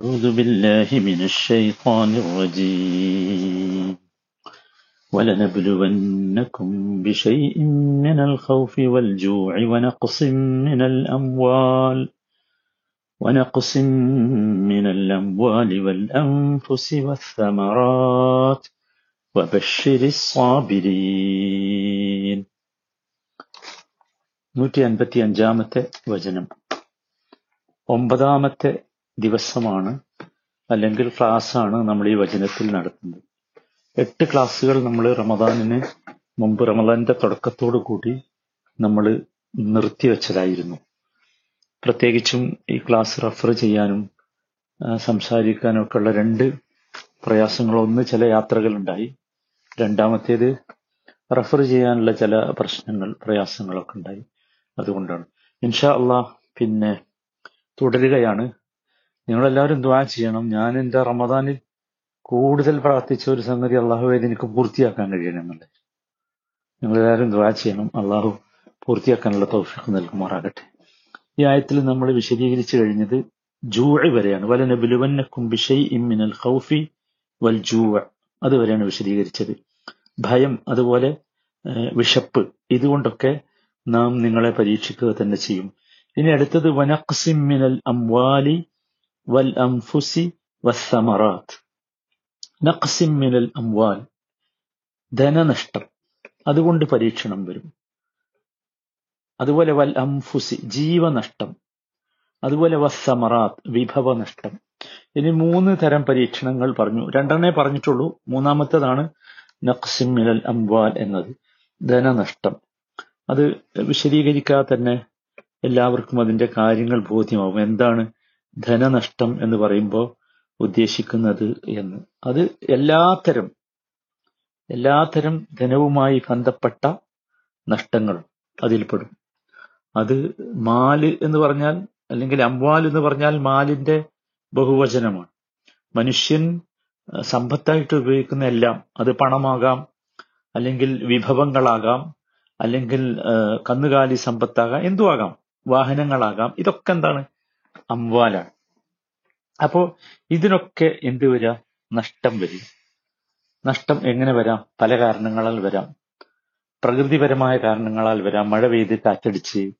أعوذ بالله من الشيطان الرجيم ولنبلونكم بشيء من الخوف والجوع ونقص من الأموال ونقص من الأموال والأنفس والثمرات وبشر الصابرين നൂറ്റി അൻപത്തി അഞ്ചാമത്തെ വചനം ഒമ്പതാമത്തെ ദിവസമാണ് അല്ലെങ്കിൽ ക്ലാസ്സാണ് നമ്മൾ ഈ വചനത്തിൽ നടത്തുന്നത്. എട്ട് ക്ലാസ്സുകൾ നമ്മൾ റമദാനിന് മുമ്പ് റമദാനിന്റെ തുടക്കത്തോടു കൂടി നമ്മൾ നിർത്തിവെച്ചതായിരുന്നു പ്രത്യേകിച്ചും ഈ ക്ലാസ് റഫർ ചെയ്യാനും സംസാരിക്കാനും ഒക്കെ ഉള്ള രണ്ട് പ്രയാസങ്ങൾ. ഒന്ന് ചില യാത്രകൾ ഉണ്ടായി രണ്ടാമത്തേത് റഫർ ചെയ്യാനുള്ള ചില പ്രശ്നങ്ങൾ പ്രയാസങ്ങളൊക്കെ ഉണ്ടായി. അതുകൊണ്ടാണ്. ഇൻഷാ അള്ളാഹ് പിന്നെ തുടരുകയാണ്. നിങ്ങളെല്ലാവരും ദ്വാ ചെയ്യണം. ഞാൻ എന്റെ റമദാനിൽ കൂടുതൽ പ്രാർത്ഥിച്ച ഒരു സംഗതി അള്ളാഹു എനിക്ക് പൂർത്തിയാക്കാൻ കഴിയണമെന്നുണ്ട് നിങ്ങളെല്ലാവരും ദ്വാ ചെയ്യണം. അള്ളാഹു പൂർത്തിയാക്കാനുള്ള തൗഫീഖ് നൽകുമാറാകട്ടെ. ഈ ആയത്തിൽ നമ്മൾ വിശദീകരിച്ചു കഴിഞ്ഞത് ജൂഴ വരെയാണ്. വല നബിലുവന്നക്കും കുംബിഷൈ ഇമ്മിനൽ ഖൗഫി വൽ ജൂവ അതുവരെയാണ് വിശദീകരിച്ചത്. ഭയം അതുപോലെ വിശപ്പ് ഇതുകൊണ്ടൊക്കെ നാം നിങ്ങളെ പരീക്ഷിക്കുക തന്നെ ചെയ്യും. ഇനി അടുത്തത് വനഖ്സിമിനൽ അംവാലി അംഫുസി വസ്സമറാത്ത് നഖ്സിം മിനൽ അംവാൽ ധനനഷ്ടം അതുകൊണ്ട് പരീക്ഷണം വരും. അതുപോലെ വൽ അംഫുസി ജീവനഷ്ടം. അതുപോലെ വസ്സമറാത്ത് വിഭവനഷ്ടം. ഇനി മൂന്ന് തരം പരീക്ഷണങ്ങൾ പറഞ്ഞു. രണ്ടെണ്ണേ പറഞ്ഞിട്ടുള്ളൂ. മൂന്നാമത്തേതാണ് നഖ്സിം മിനൽ അംവാൽ എന്നത്. ധനനഷ്ടം അത് വിശദീകരിക്കാതെ തന്നെ എല്ലാവർക്കും അതിന്റെ കാര്യങ്ങൾ ബോധ്യമാവും. എന്താണ് ധനനഷ്ടം എന്ന് പറയുമ്പോൾ ഉദ്ദേശിക്കുന്നത് എന്ന്. അത് എല്ലാത്തരം എല്ലാത്തരം ധനവുമായി ബന്ധപ്പെട്ട നഷ്ടങ്ങൾ അതിൽപ്പെടും. അത് മാൽ എന്ന് പറഞ്ഞാൽ അല്ലെങ്കിൽ അംവാൽ എന്ന് പറഞ്ഞാൽ മാലിന്റെ ബഹുവചനമാണ്. മനുഷ്യൻ സമ്പത്തായിട്ട് ഉപയോഗിക്കുന്ന എല്ലാം അത് പണമാകാം അല്ലെങ്കിൽ വിഭവങ്ങളാകാം അല്ലെങ്കിൽ കന്നുകാലി സമ്പത്താകാം എന്തുവാകാം? വാഹനങ്ങളാകാം. ഇതൊക്കെ എന്താണ്? അംവാലാണ്. അപ്പോ ഇതിനൊക്കെ എന്ത് വരാം? നഷ്ടം വരും. നഷ്ടം എങ്ങനെ വരാം? പല കാരണങ്ങളാൽ വരാം. പ്രകൃതിപരമായ കാരണങ്ങളാൽ വരാം. മഴ പെയ്ത് കാറ്റടിച്ച്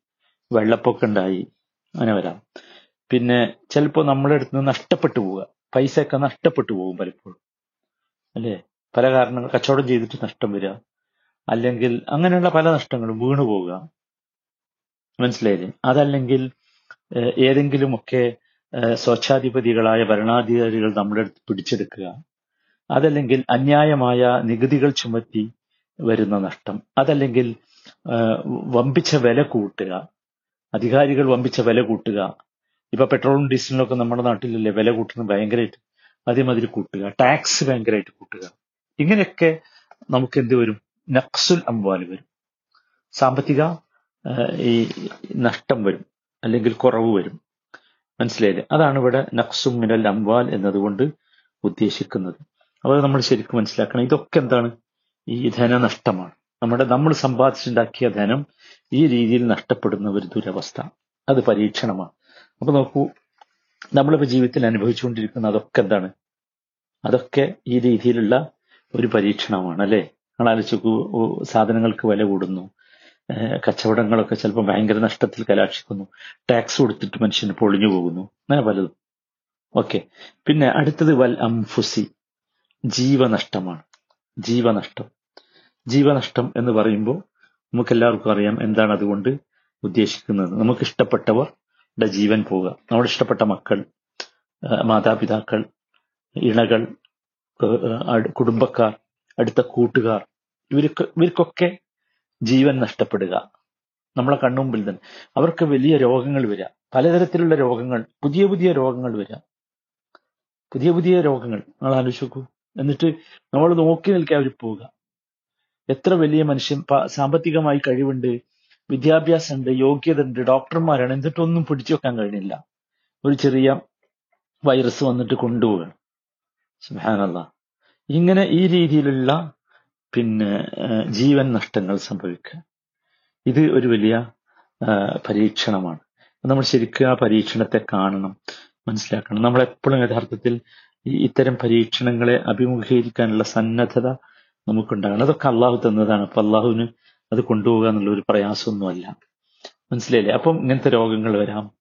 വെള്ളപ്പൊക്കം ഉണ്ടായി. അങ്ങനെ വരാം. പിന്നെ ചിലപ്പോൾ നമ്മുടെ അടുത്ത് നിന്ന് നഷ്ടപ്പെട്ടു പോവുക. പൈസ ഒക്കെ നഷ്ടപ്പെട്ടു പോകും പലപ്പോഴും. അല്ലേ? പല കാരണങ്ങൾ കച്ചവടം ചെയ്തിട്ട് നഷ്ടം വരിക അല്ലെങ്കിൽ അങ്ങനെയുള്ള പല നഷ്ടങ്ങളും വീണു പോവുക മനസ്സിലായില്ലേ? അതല്ലെങ്കിൽ ഏതെങ്കിലുമൊക്കെ സ്വച്ഛാധിപതികളായ ഭരണാധികാരികൾ നമ്മുടെ അടുത്ത് പിടിച്ചെടുക്കുക. അതല്ലെങ്കിൽ അന്യായമായ നികുതികൾ ചുമത്തി വരുന്ന നഷ്ടം. അതല്ലെങ്കിൽ വമ്പിച്ച വില കൂട്ടുക. അധികാരികൾ വമ്പിച്ച വില കൂട്ടുക. ഇപ്പൊ പെട്രോളും ഡീസലിനും ഒക്കെ നമ്മുടെ നാട്ടിലല്ലേ വില കൂട്ടുന്നത് ഭയങ്കരമായിട്ട് അതേമാതിരി കൂട്ടുക. ടാക്സ് ഭയങ്കരമായിട്ട് കൂട്ടുക. ഇങ്ങനെയൊക്കെ നമുക്ക് എന്ത് വരും? നക്സുൽ അംവാൽ വരും. സാമ്പത്തിക ഈ നഷ്ടം വരും. അല്ലെങ്കിൽ കുറവ് വരും. മനസ്സിലായില്ലേ? അതാണ് ഇവിടെ നക്സും മിനൽ അംവാൽ എന്നതുകൊണ്ട് ഉദ്ദേശിക്കുന്നത്. അപ്പോൾ നമ്മൾ ശരിക്കും മനസ്സിലാക്കണം. ഇതൊക്കെ എന്താണ്? ഈ ധനനഷ്ടമാണ്. നമ്മുടെ നമ്മൾ സമ്പാദിച്ചുണ്ടാക്കിയ ധനം ഈ രീതിയിൽ നഷ്ടപ്പെടുന്ന ഒരു ദുരവസ്ഥ. അത് പരീക്ഷണമാണ്. അപ്പൊ നോക്കൂ നമ്മളിപ്പോ ജീവിതത്തിൽ അനുഭവിച്ചുകൊണ്ടിരിക്കുന്ന അതൊക്കെ എന്താണ്? അതൊക്കെ ഈ രീതിയിലുള്ള ഒരു പരീക്ഷണമാണ് അല്ലെ? ആലോചിച്ചു സാധനങ്ങൾക്ക് വില കൂടുന്നു. കച്ചവടങ്ങളൊക്കെ ചിലപ്പോൾ ഭയങ്കര നഷ്ടത്തിൽ കലാക്ഷിക്കുന്നു ടാക്സ് കൊടുത്തിട്ട് മനുഷ്യന് പൊളിഞ്ഞു പോകുന്നു. അങ്ങനെ പലതും ഓക്കെ. പിന്നെ അടുത്തത് വൽ അംഫുസി. ജീവനഷ്ടമാണ്. ജീവനഷ്ടം. ജീവനഷ്ടം എന്ന് പറയുമ്പോൾ നമുക്ക് എല്ലാവർക്കും അറിയാം എന്താണ് അതുകൊണ്ട് ഉദ്ദേശിക്കുന്നത്. നമുക്ക് ഇഷ്ടപ്പെട്ടവരുടെ ജീവൻ പോവുക. നമ്മുടെ ഇഷ്ടപ്പെട്ട മക്കൾ മാതാപിതാക്കൾ ഇണകൾ കുടുംബക്കാർ അടുത്ത കൂട്ടുകാർ ഇവർക്ക് ഇവർക്കൊക്കെ ജീവൻ നഷ്ടപ്പെടുക. നമ്മളെ കണ്ണുമ്പിൽ തന്നെ. അവർക്ക് വലിയ രോഗങ്ങൾ വരിക. പലതരത്തിലുള്ള രോഗങ്ങൾ പുതിയ പുതിയ രോഗങ്ങൾ വരിക. പുതിയ പുതിയ രോഗങ്ങൾ. നിങ്ങൾ ആലോചിക്കൂ എന്നിട്ട് നമ്മൾ നോക്കി നിൽക്കാൻ അവർ പോവുക. എത്ര വലിയ മനുഷ്യൻ സാമ്പത്തികമായി കഴിവുണ്ട് വിദ്യാഭ്യാസം ഉണ്ട് യോഗ്യത ഉണ്ട് ഡോക്ടർമാരാണ് എന്നിട്ടൊന്നും പിടിച്ചു വെക്കാൻ കഴിഞ്ഞില്ല ഒരു ചെറിയ വൈറസ് വന്നിട്ട് കൊണ്ടുപോവുകയാണ്. സുഹാനല്ല ഇങ്ങനെ ഈ രീതിയിലുള്ള പിന്നെ ജീവൻ നഷ്ടങ്ങൾ സംഭവിക്കുക. ഇത് ഒരു വലിയ പരീക്ഷണമാണ്. നമ്മൾ ശരിക്കും ആ പരീക്ഷണത്തെ കാണണം മനസ്സിലാക്കണം. നമ്മൾ എപ്പോഴും യഥാർത്ഥത്തിൽ ഇത്തരം പരീക്ഷണങ്ങളെ അഭിമുഖീകരിക്കാനുള്ള സന്നദ്ധത നമുക്കുണ്ടാകണം. അതൊക്കെ അള്ളാഹു തന്നതാണ്. അപ്പൊ അള്ളാഹുവിന് അത് കൊണ്ടുപോകുക എന്നുള്ള ഒരു പ്രയാസമൊന്നുമല്ല. മനസ്സിലായില്ലേ? അപ്പം ഇങ്ങനത്തെ രോഗങ്ങൾ വരാം.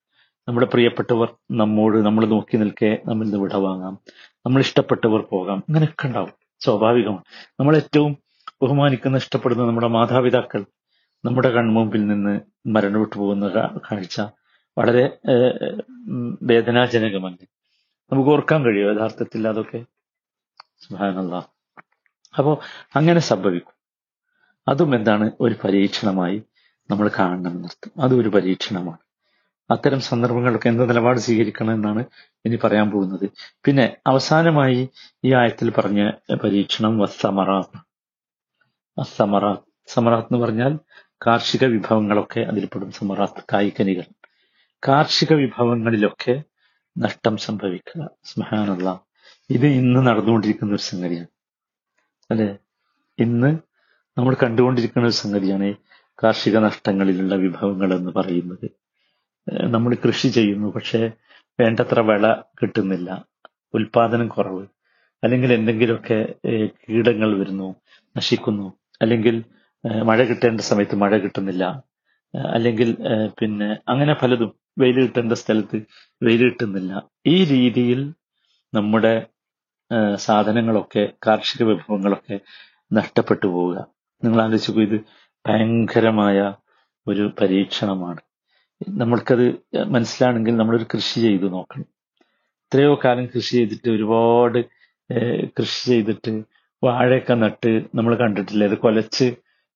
നമ്മുടെ പ്രിയപ്പെട്ടവർ നമ്മോട് നമ്മൾ നോക്കി നിൽക്കെ നമ്മിൽ നിന്ന് വിടവാങ്ങാം. നമ്മൾ ഇഷ്ടപ്പെട്ടവർ പോകാം. ഇങ്ങനെയൊക്കെ ഉണ്ടാവും. സ്വാഭാവികമാണ് നമ്മൾ ഏറ്റവും ബഹുമാനിക്കുന്ന ഇഷ്ടപ്പെടുന്ന നമ്മുടെ മാതാപിതാക്കൾ നമ്മുടെ കൺമുമ്പിൽ നിന്ന് മരണപ്പെട്ടു പോകുന്ന കാഴ്ച വളരെ വേദനാജനകമല്ലേ? നമുക്ക് ഓർക്കാൻ കഴിയും യഥാർത്ഥത്തിൽ അതൊക്കെ. സുഹാനല്ല അപ്പോ അങ്ങനെ സംഭവിക്കും. അതും എന്താണ്? ഒരു പരീക്ഷണമായി നമ്മൾ കാണണം എന്നർത്ഥം അതും ഒരു പരീക്ഷണമാണ്. അത്തരം സന്ദർഭങ്ങളൊക്കെ എന്ത് നിലപാട് സ്വീകരിക്കണം എന്നാണ് ഇനി പറയാൻ പോകുന്നത്. പിന്നെ അവസാനമായി ഈ ആയത്തിൽ പറഞ്ഞ പരീക്ഷണം വസ്സമറാത്ത്. അസമറാത്ത് സമറാത്ത് എന്ന് പറഞ്ഞാൽ കാർഷിക വിഭവങ്ങളൊക്കെ അതിൽപ്പെടും സമറാത്ത് കായ്ക്കനികൾ കാർഷിക വിഭവങ്ങളിലൊക്കെ നഷ്ടം സംഭവിക്കുക. സ്മഹാനുള്ള ഇത് ഇന്ന് നടന്നുകൊണ്ടിരിക്കുന്ന ഒരു സംഗതിയാണ്. അല്ലെ? ഇന്ന് നമ്മൾ കണ്ടുകൊണ്ടിരിക്കുന്ന ഒരു സംഗതിയാണ് കാർഷിക നഷ്ടങ്ങളിലുള്ള വിഭവങ്ങൾ എന്ന് പറയുന്നത്. നമ്മൾ കൃഷി ചെയ്യുന്നു പക്ഷേ വേണ്ടത്ര വിള കിട്ടുന്നില്ല ഉൽപാദനം കുറവ്. അല്ലെങ്കിൽ എന്തെങ്കിലുമൊക്കെ കീടങ്ങൾ വരുന്നു നശിക്കുന്നു. അല്ലെങ്കിൽ മഴ കിട്ടേണ്ട സമയത്ത് മഴ കിട്ടുന്നില്ല. അല്ലെങ്കിൽ പിന്നെ അങ്ങനെ പലതും വെയിൽ കിട്ടേണ്ട സ്ഥലത്ത് വെയിൽ കിട്ടുന്നില്ല. ഈ രീതിയിൽ നമ്മുടെ സാധനങ്ങളൊക്കെ കാർഷിക വിഭവങ്ങളൊക്കെ നഷ്ടപ്പെട്ടു പോവുക. നിങ്ങൾ ആലോചിച്ചു ഇത് ഭയങ്കരമായ ഒരു പരീക്ഷണമാണ്. നമ്മൾക്കത് മനസ്സിലാണെങ്കിൽ നമ്മളൊരു കൃഷി ചെയ്തു നോക്കണം. എത്രയോ കാലം കൃഷി ചെയ്തിട്ട് ഒരുപാട് കൃഷി ചെയ്തിട്ട് വാഴയൊക്കെ നട്ട് നമ്മൾ കണ്ടിട്ടില്ല? അത് കൊലച്ച്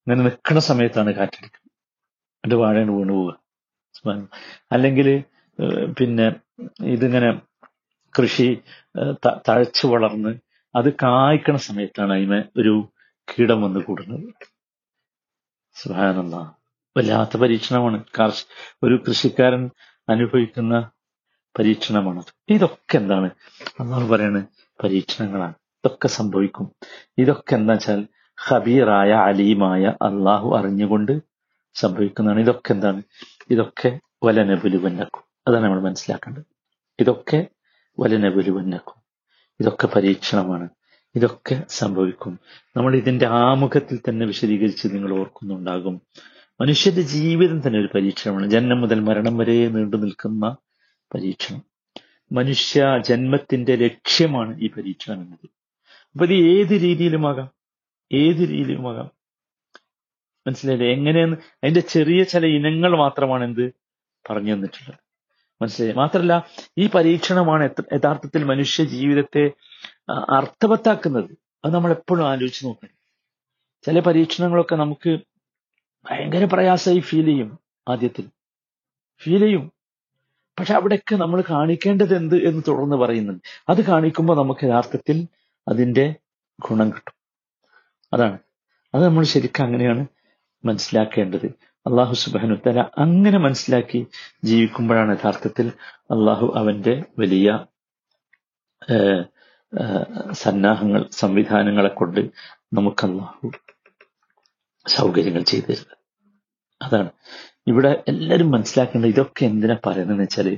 ഇങ്ങനെ നിൽക്കുന്ന സമയത്താണ് കാറ്റടിക്കുന്നത്. എന്നിട്ട് വാഴയാണ് വീണു പോവുക. അല്ലെങ്കിൽ പിന്നെ ഇതിങ്ങനെ കൃഷി തഴച്ചു വളർന്ന് അത് കായ്ക്കണ സമയത്താണ് അതിന് ഒരു കീടം വന്ന് കൂടുന്നത്. സുഹാനന്ദ വല്ലാത്ത പരീക്ഷണമാണ്. കാർഷിക ഒരു കൃഷിക്കാരൻ അനുഭവിക്കുന്ന പരീക്ഷണമാണ് ഇതൊക്കെ എന്താണ്? നമ്മൾ പറയുന്നത് പരീക്ഷണങ്ങളാണ്. ഇതൊക്കെ സംഭവിക്കും. ഇതൊക്കെ എന്താ വെച്ചാൽ ഹബീറായ അലീമായ അള്ളാഹു അറിഞ്ഞുകൊണ്ട് സംഭവിക്കുന്നതാണ്. ഇതൊക്കെ എന്താണ്? ഇതൊക്കെ വലനബുലുവന്നക്കും. അതാണ് നമ്മൾ മനസ്സിലാക്കേണ്ടത്. ഇതൊക്കെ വലനബുലുവന്നക്കും. ഇതൊക്കെ പരീക്ഷണമാണ്. ഇതൊക്കെ സംഭവിക്കും. നമ്മൾ ഇതിന്റെ ആമുഖത്തിൽ തന്നെ വിശദീകരിച്ച് നിങ്ങൾ ഓർക്കുന്നുണ്ടാകും. മനുഷ്യന്റെ ജീവിതം തന്നെ ഒരു പരീക്ഷണമാണ്. ജന്മം മുതൽ മരണം വരെ നീണ്ടു നിൽക്കുന്ന പരീക്ഷണം. മനുഷ്യ ജന്മത്തിന്റെ ലക്ഷ്യമാണ് ഈ പരീക്ഷണം എന്നത്. അപ്പൊ ഇത് ഏത് രീതിയിലുമാകാം ഏത് രീതിയിലുമാകാം മനസ്സിലായില്ലേ? എങ്ങനെയെന്ന്? അതിന്റെ ചെറിയ ചില ഇനങ്ങൾ മാത്രമാണ് എന്ത്? പറഞ്ഞു തന്നിട്ടുള്ളത്. മനസ്സിലായി? മാത്രല്ല ഈ പരീക്ഷണമാണ് യഥാർത്ഥത്തിൽ മനുഷ്യ ജീവിതത്തെ അർത്ഥവത്താക്കുന്നത്. അത് നമ്മൾ എപ്പോഴും ആലോചിച്ച് നോക്കണം. ചില പരീക്ഷണങ്ങളൊക്കെ നമുക്ക് ഭയങ്കര പ്രയാസമായി ഫീൽ ചെയ്യും ആദ്യത്തിൽ. ഫീൽ ചെയ്യും. പക്ഷെ അവിടെയൊക്കെ നമ്മൾ കാണിക്കേണ്ടത് എന്ത് എന്ന് തുടർന്ന് പറയുന്നുണ്ട്. അത് കാണിക്കുമ്പോൾ നമുക്ക് യഥാർത്ഥത്തിൽ അതിന്റെ ഗുണം കിട്ടും. അതാണ്. അത് നമ്മൾ ശരിക്കും അങ്ങനെയാണ് മനസ്സിലാക്കേണ്ടത്. അള്ളാഹു സുബാനു തല അങ്ങനെ മനസ്സിലാക്കി ജീവിക്കുമ്പോഴാണ് യഥാർത്ഥത്തിൽ അള്ളാഹു അവന്റെ വലിയ സന്നാഹങ്ങൾ സംവിധാനങ്ങളെ കൊണ്ട് നമുക്ക് അള്ളാഹു സൗകര്യങ്ങൾ ചെയ്തു തരുന്നത് അതാണ്. ഇവിടെ എല്ലാവരും മനസ്സിലാക്കേണ്ട ഇതൊക്കെ എന്തിനാ പറയുന്നതെന്ന് വെച്ചാൽ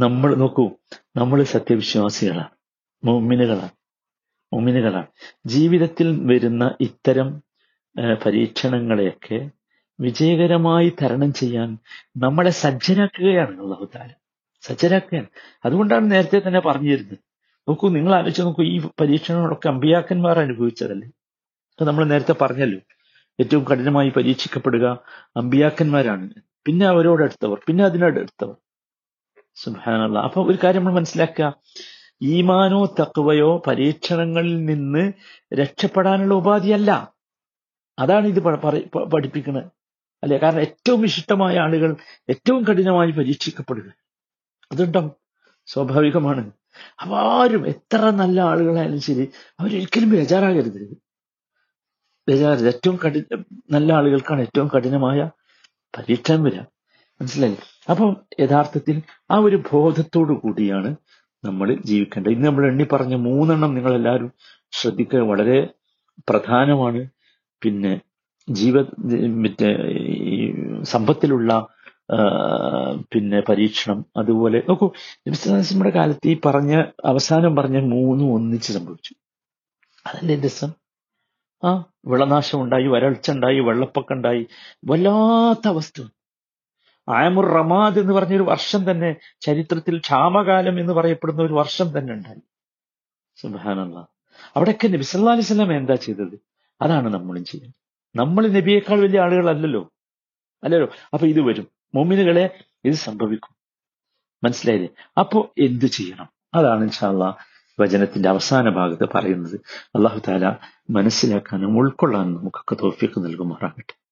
നമ്മൾ നോക്കൂ നമ്മൾ സത്യവിശ്വാസികളാണ് മൊമ്മിനുകളാണ് മൊമ്മിനുകളാണ് ജീവിതത്തിൽ വരുന്ന ഇത്തരം പരീക്ഷണങ്ങളെയൊക്കെ വിജയകരമായി തരണം ചെയ്യാൻ നമ്മളെ സജ്ജനാക്കുകയാണ് അള്ളാഹുത്താല സജ്ജരാക്കുകയാണ്. അതുകൊണ്ടാണ് നേരത്തെ തന്നെ പറഞ്ഞു തരുന്നത് നോക്കൂ നിങ്ങൾ ആലോചിച്ച് നോക്കൂ ഈ പരീക്ഷണങ്ങളൊക്കെ അമ്പിയാക്കന്മാർ അനുഭവിച്ചതല്ലേ? നമ്മൾ നേരത്തെ പറഞ്ഞല്ലോ. ഏറ്റവും കഠിനമായി പരീക്ഷിക്കപ്പെടുക അമ്പിയാക്കന്മാരാണ്. പിന്നെ അവരോടടുത്തവർ പിന്നെ അതിനടുത്തവർ സുഹാനുള്ള അപ്പൊ ഒരു കാര്യം നമ്മൾ മനസ്സിലാക്കുക. ഈമാനോ തക്കവയോ പരീക്ഷണങ്ങളിൽ നിന്ന് രക്ഷപ്പെടാനുള്ള ഉപാധിയല്ല. അതാണ് ഇത് പഠിപ്പിക്കുന്നത് അല്ലെ? കാരണം ഏറ്റവും വിശിഷ്ടമായ ആളുകൾ ഏറ്റവും കഠിനമായി പരീക്ഷിക്കപ്പെടുക. അതുണ്ടാവും. സ്വാഭാവികമാണ്. അപ്പൊ ആരും എത്ര നല്ല ആളുകളായാലും ശരി അവരൊരിക്കലും ബേജാറാകരുത്. ബേജാറരുത് ഏറ്റവും കഠി നല്ല ആളുകൾക്കാണ് ഏറ്റവും കഠിനമായ പരീക്ഷ വരിക മനസ്സിലായി അപ്പം യഥാർത്ഥത്തിൽ ആ ഒരു ബോധത്തോടു കൂടിയാണ് നമ്മൾ ജീവിക്കേണ്ടത്. ഇന്ന് നമ്മൾ എണ്ണി പറഞ്ഞ മൂന്നെണ്ണം നിങ്ങൾ എല്ലാവരും ശ്രദ്ധിക്കുക. വളരെ പ്രധാനമാണ്. പിന്നെ ജീവ മറ്റേ ഈ സമ്പത്തിലുള്ള പിന്നെ പരീക്ഷണം അതുപോലെ നോക്കൂ നബിസ്ലാസിമ്മയുടെ കാലത്ത് ഈ പറഞ്ഞ അവസാനം പറഞ്ഞ മൂന്നും ഒന്നിച്ച് സംഭവിച്ചു. അതല്ലേ രസം? ആ വിളനാശം ഉണ്ടായി വരൾച്ച ഉണ്ടായി വെള്ളപ്പൊക്കം ഉണ്ടായി വല്ലാത്ത അവസ്ഥ. ആയമുർ റമാദ് എന്ന് പറഞ്ഞൊരു വർഷം തന്നെ ചരിത്രത്തിൽ ക്ഷാമകാലം എന്ന് പറയപ്പെടുന്ന ഒരു വർഷം തന്നെ ഉണ്ടായി. സുബാനല്ല അവിടെയൊക്കെ നബി സല്ലാ അലൈഹി സ്വലാം എന്താ ചെയ്തത്? അതാണ് നമ്മളും ചെയ്യുന്നത്. നമ്മൾ നബിയേക്കാൾ വലിയ ആളുകളല്ലല്ലോ? അല്ലല്ലോ? അപ്പൊ ഇത് വരും. മോമിനുകളെ ഇത് സംഭവിക്കും. മനസ്സിലായില്ലേ? അപ്പോ എന്ത് ചെയ്യണം? അതാണ് ഇൻഷാല്ല വചനത്തിന്റെ അവസാന ഭാഗത്ത് പറയുന്നത് അള്ളാഹു താല മനസ്സിലാക്കാനും ഉൾക്കൊള്ളാനും നമുക്കൊക്കെ തോഫിക്ക് നൽകുമാറാകട്ടെ.